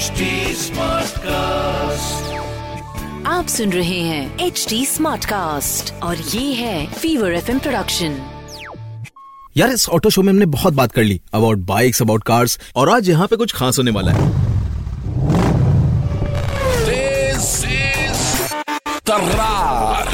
HD Smartcast. आप सुन रहे हैं एच डी स्मार्ट कास्ट और ये है फीवर एफ़ प्रोडक्शन यार इस ऑटो शो में हमने बहुत बात कर ली अबाउट बाइक्स अबाउट कार्स और आज यहाँ पे कुछ खास होने वाला है This is Tarrar.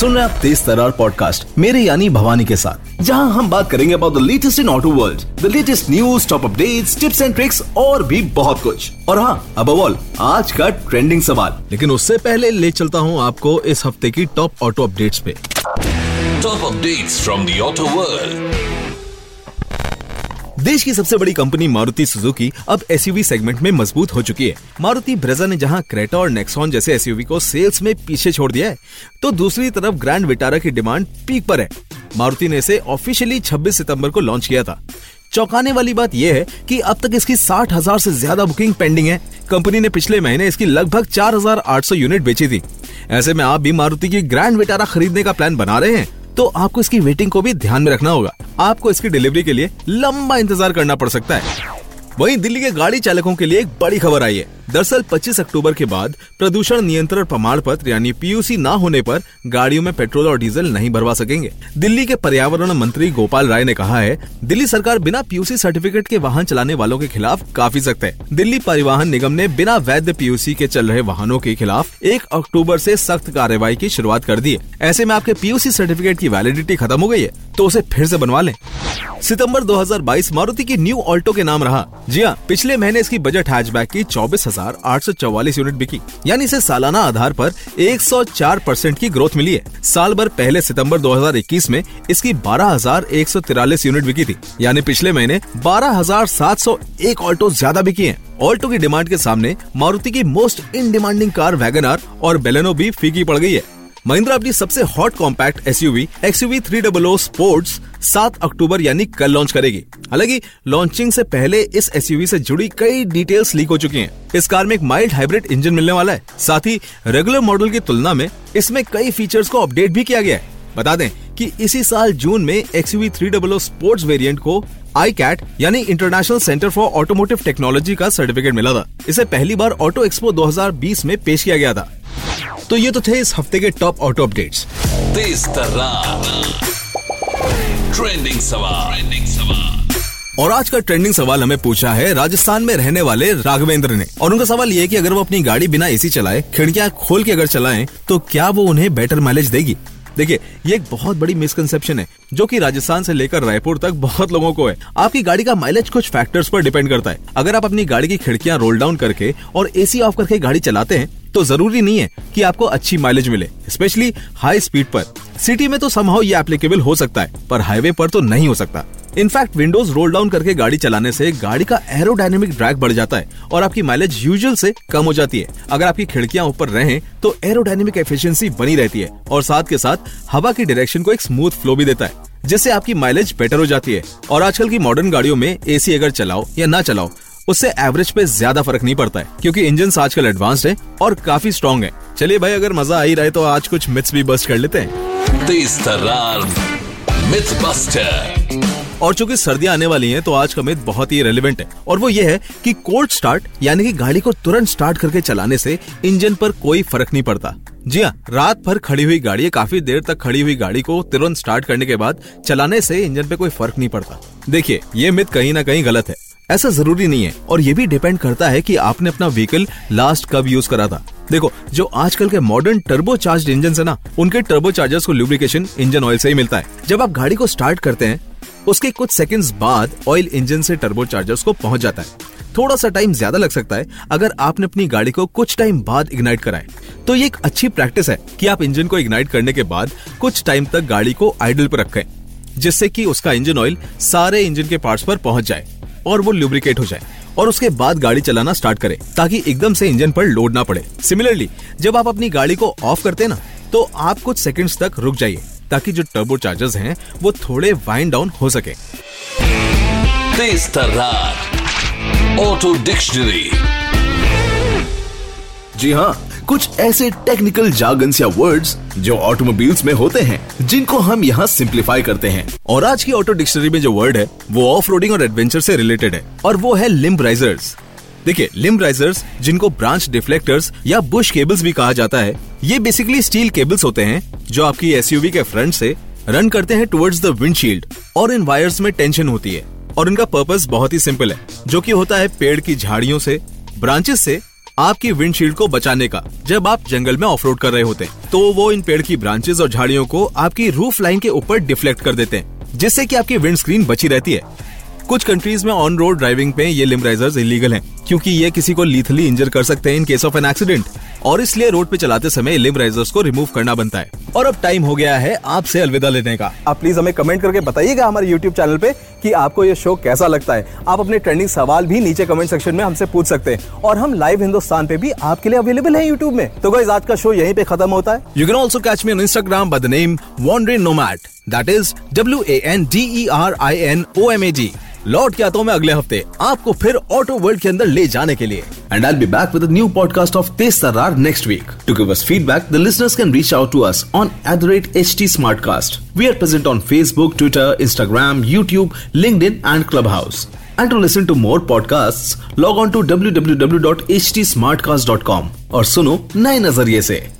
सुन रहे आप तेज तरार पॉडकास्ट मेरे यानी भवानी के साथ, जहाँ हम बात करेंगे about the latest in auto world the latest news top updates tips and tricks और भी बहुत कुछ। और हाँ अब ऑल आज का ट्रेंडिंग सवाल। लेकिन उससे पहले ले चलता हूँ आपको इस हफ़्ते की टॉप ऑटो अपडेट्स पे। Top updates from the auto world. देश की सबसे बड़ी कंपनी मारुति सुजुकी अब एसयूवी सेगमेंट में मज़बूत हो चुकी है। मारुति ब्रेजा ने जहाँ क्रेटा और नेक्सॉन जैसे एसयूवी को सेल्स में पीछे छोड़ दिया है तो दूसरी तरफ़ ग्रैंड विटारा की डिमांड पीक पर है। मारुति ने इसे ऑफिशियली 26 सितंबर को लॉन्च किया था। चौंकाने वाली बात यह है कि अब तक इसकी साठ हज़ार से ज़्यादा बुकिंग पेंडिंग है। कंपनी ने पिछले महीने इसकी लगभग 4,800 यूनिट बेची थी। ऐसे में आप भी मारुति की ग्रैंड विटारा खरीदने का प्लान बना रहे हैं। तो आपको इसकी वेटिंग को भी ध्यान में रखना होगा। आपको इसकी डिलीवरी के लिए लंबा इंतज़ार करना पड़ सकता है। वहीं दिल्ली के गाड़ी चालकों के लिए एक बड़ी खबर आई है। दरअसल 25 अक्टूबर के बाद प्रदूषण नियंत्रण प्रमाण पत्र, यानी पीयूसी ना होने पर गाड़ियों में पेट्रोल और डीजल नहीं भरवा सकेंगे। दिल्ली के पर्यावरण मंत्री गोपाल राय ने कहा है, दिल्ली सरकार बिना पीयूसी सर्टिफिकेट के वाहन चलाने वालों के खिलाफ काफ़ी सख्त है। दिल्ली परिवहन निगम ने बिना वैध पीयूसी के चल रहे वाहनों के खिलाफ एक अक्टूबर ऐसी सख्त कार्रवाई की शुरुआत कर दी है। ऐसे में आपके पीयूसी सर्टिफिकेट की वैलिडिटी खत्म हो गई है तो उसे फिर ऐसी बनवा लें। सितंबर 2022 मारुति की न्यू ऑल्टो के नाम रहा। जी हाँ पिछले महीने इसकी बजट हैचबैक की चौबीस हज़ार आठ सौ चौवालीस यूनिट बिकी। यानी इसे सालाना आधार पर 104 परसेंट की ग्रोथ मिली है। साल भर पहले सितंबर 2021 में इसकी बारह हज़ार एक सौ तिरालीस यूनिट बिकी थी। यानी पिछले महीने बारह हज़ार सात सौ एक ऑल्टो ज़्यादा बिकी है। ऑल्टो की डिमांड के सामने मारुति की most in demanding car WagonR और बेलेनो भी फीकी पड़ गई है। महिंद्रा अपनी सबसे hot compact SUV XUV three double O sports सात अक्टूबर यानी कल लॉन्च करेगी। हालाँकि लॉन्चिंग से पहले इस एसयूवी से जुड़ी कई डिटेल्स लीक हो चुकी हैं। इस कार में एक माइल्ड हाइब्रिड इंजन मिलने वाला है। साथ ही रेगुलर मॉडल की तुलना में इसमें कई फीचर्स को अपडेट भी किया गया है। बता दें कि इसी साल जून में XUV three double O sports variant को आई कैट यानी international centre for automotive technology का सर्टिफिकेट मिला था। इसे पहली बार ऑटो एक्सपो 2020 में पेश किया गया था। तो ये तो थे इस हफ़्ते के top auto updates Tarrar. Trending सवाल. Trending सवाल. और आज का ट्रेंडिंग सवाल हमें पूछा है राजस्थान में रहने वाले राघवेंद्र ने और उनका सवाल ये है कि अगर वो अपनी गाड़ी बिना एसी चलाए खिड़कियाँ खोल के अगर चलाएँ तो क्या वो उन्हें बेटर माइलेज देगी देखिए ये एक बहुत बड़ी मिसकंसेप्शन है जो कि राजस्थान से लेकर रायपुर तक बहुत लोगों को है आपकी गाड़ी का माइलेज कुछ फैक्टर्स पर डिपेंड करता है अगर आप अपनी गाड़ी की खिड़कियाँ रोल डाउन करके और एसी ऑफ़ करके गाड़ी चलाते हैं तो ज़रूरी नहीं है कि आपको अच्छी माइलेज मिले स्पेशली हाई स्पीड पर। सिटी में तो समहाउ ये एप्लीकेबल हो सकता है, पर हाईवे पर तो नहीं हो सकता। इनफैक्ट विंडोज़ रोल डाउन करके गाड़ी चलाने से गाड़ी का एरोडायनेमिक ड्रैग बढ़ जाता है और आपकी माइलेज यूजुअल से कम हो जाती है। अगर आपकी खिड़कियाँ ऊपर रहें तो एरोडायनेमिक एफिशिएंसी बनी रहती है और साथ के साथ हवा की डायरेक्शन को एक स्मूथ फ्लो भी देता है, जिससे आपकी माइलेज बेटर हो जाती है। और आजकल की मॉडर्न गाड़ियों में एसी अगर चलाओ या ना चलाओ उससे एवरेज पे ज़्यादा फ़र्क नहीं पड़ता है क्योंकि इंजन आजकल एडवांस्ड है और काफ़ी स्ट्रॉन्ग है। चलिए भाई अगर मज़ा आ ही रहा है तो आज कुछ मिथ्स भी बस्ट कर लेते हैं. और चूँकि सर्दियाँ आने वाली हैं तो आज का मिथ बहुत ही रेलिवेंट है। और वो ये है कि कोल्ड स्टार्ट यानी कि गाड़ी को तुरंत स्टार्ट करके चलाने से इंजन पर कोई फ़र्क नहीं पड़ता। जी हाँ रात भर खड़ी हुई गाड़ी काफ़ी देर तक खड़ी हुई गाड़ी को तुरंत स्टार्ट करने के बाद चलाने से इंजन पे कोई फ़र्क नहीं पड़ता। देखिए ये मिथ कहीं ना कहीं गलत है। ऐसा ज़रूरी नहीं है। और ये भी डिपेंड करता है कि आपने अपना व्हीकल लास्ट कब यूज़ करा था। देखो, जो आजकल के मॉडर्न टर्बो चार्ज इंजन है ना, उनके टर्बो चार्जर्स को लुब्रिकेशन इंजन ऑयल से ही मिलता है। जब आप गाड़ी को स्टार्ट करते हैं, उसके कुछ सेकंड्स बाद ऑयल इंजन से टर्बो चार्जर्स को पहुँच जाता है। थोड़ा सा टाइम ज़्यादा लग सकता है अगर आपने अपनी गाड़ी को कुछ टाइम बाद इग्नाइट कराए तो ये एक अच्छी प्रैक्टिस है कि आप इंजन को इग्नाइट करने के बाद कुछ टाइम तक गाड़ी को आइडल पर रखें, जिससे कि उसका इंजन ऑयल सारे इंजन के पार्ट्स पर पहुँच जाए। और वो लुब्रिकेट हो जाए। और उसके बाद गाड़ी चलाना स्टार्ट करें ताकि एकदम से इंजन पर लोड ना पड़े। सिमिलरली जब आप अपनी गाड़ी को ऑफ़ करते ना तो आप कुछ सेकंड्स तक रुक जाइए ताकि जो टर्बो चार्जर्स हैं वो थोड़े वाइंड डाउन हो सके। ऑटो डिक्शनरी जी हाँ कुछ ऐसे टेक्निकल जागन्स या वर्ड्स जो ऑटोमोबाइल्स में होते हैं, जिनको हम यहाँ सिंप्लीफाई करते हैं। और आज की ऑटो डिक्शनरी में जो वर्ड है, वो ऑफ़ रोडिंग और एडवेंचर से रिलेटेड है। और वो है लिम्ब राइजर्स देखिए लिम्ब राइजर्स जिनको ब्रांच डिफ्लेक्टर्स या बुश केबल्स भी कहा जाता है, ये बेसिकली स्टील केबल्स होते हैं, जो आपकी एसयूवी के फ्रंट से रन करते हैं टुवर्ड्स द विंडशील्ड और इन वायर्स में टेंशन होती है। और इनका पर्पस बहुत ही सिंपल है, जो कि होता है पेड़ की झाड़ियों से ब्रांचेस से आपकी विंडशील्ड को बचाने का। जब आप जंगल में ऑफ़ कर रहे होते हैं तो वो इन पेड़ की ब्रांचेस और झाड़ियों को आपकी रूफ लाइन के ऊपर डिफ्लेक्ट कर देते हैं, जिससे कि आपकी विंड स्क्रीन बची रहती है। कुछ कंट्रीज़ में ऑन रोड ड्राइविंग पे ये लिमराइजर्स इलीगल हैं, क्योंकि ये किसी को लीथली इंजर कर सकते हैं in case of an accident और इसलिए रोड पे चलाते समय लिमराइजर्स को रिमूव करना बनता है। और अब टाइम हो गया है आपसे अलविदा लेने का। आप प्लीज़ हमें कमेंट करके बताइएगा हमारे यूट्यूब चैनल पे कि आपको ये शो कैसा लगता है। आप अपने ट्रेंडिंग सवाल भी नीचे कमेंट सेक्शन में हमसे पूछ सकते हैं। और हम लाइव हिंदुस्तान पे भी आपके लिए अवेलेबल है यूट्यूब में। तो गाइस आज का शो यहीं पे खत्म होता है। You can also catch me on Instagram by the name wanderin nomad that is W A N D E R I N O M A G लौट के आता हूँ मैं अगले हफ़्ते आपको फिर ऑटो वर्ल्ड के अंदर ले जाने के लिए। And I be back with new podcast of Tez Tarrar next week to give us feedback the listeners can reach out to us on at the rate H T Smartcast we are present on Facebook Twitter Instagram YouTube LinkedIn and Clubhouse And to listen to more podcasts, log on to www.htsmartcast.com और सुनो नए नज़रिए से।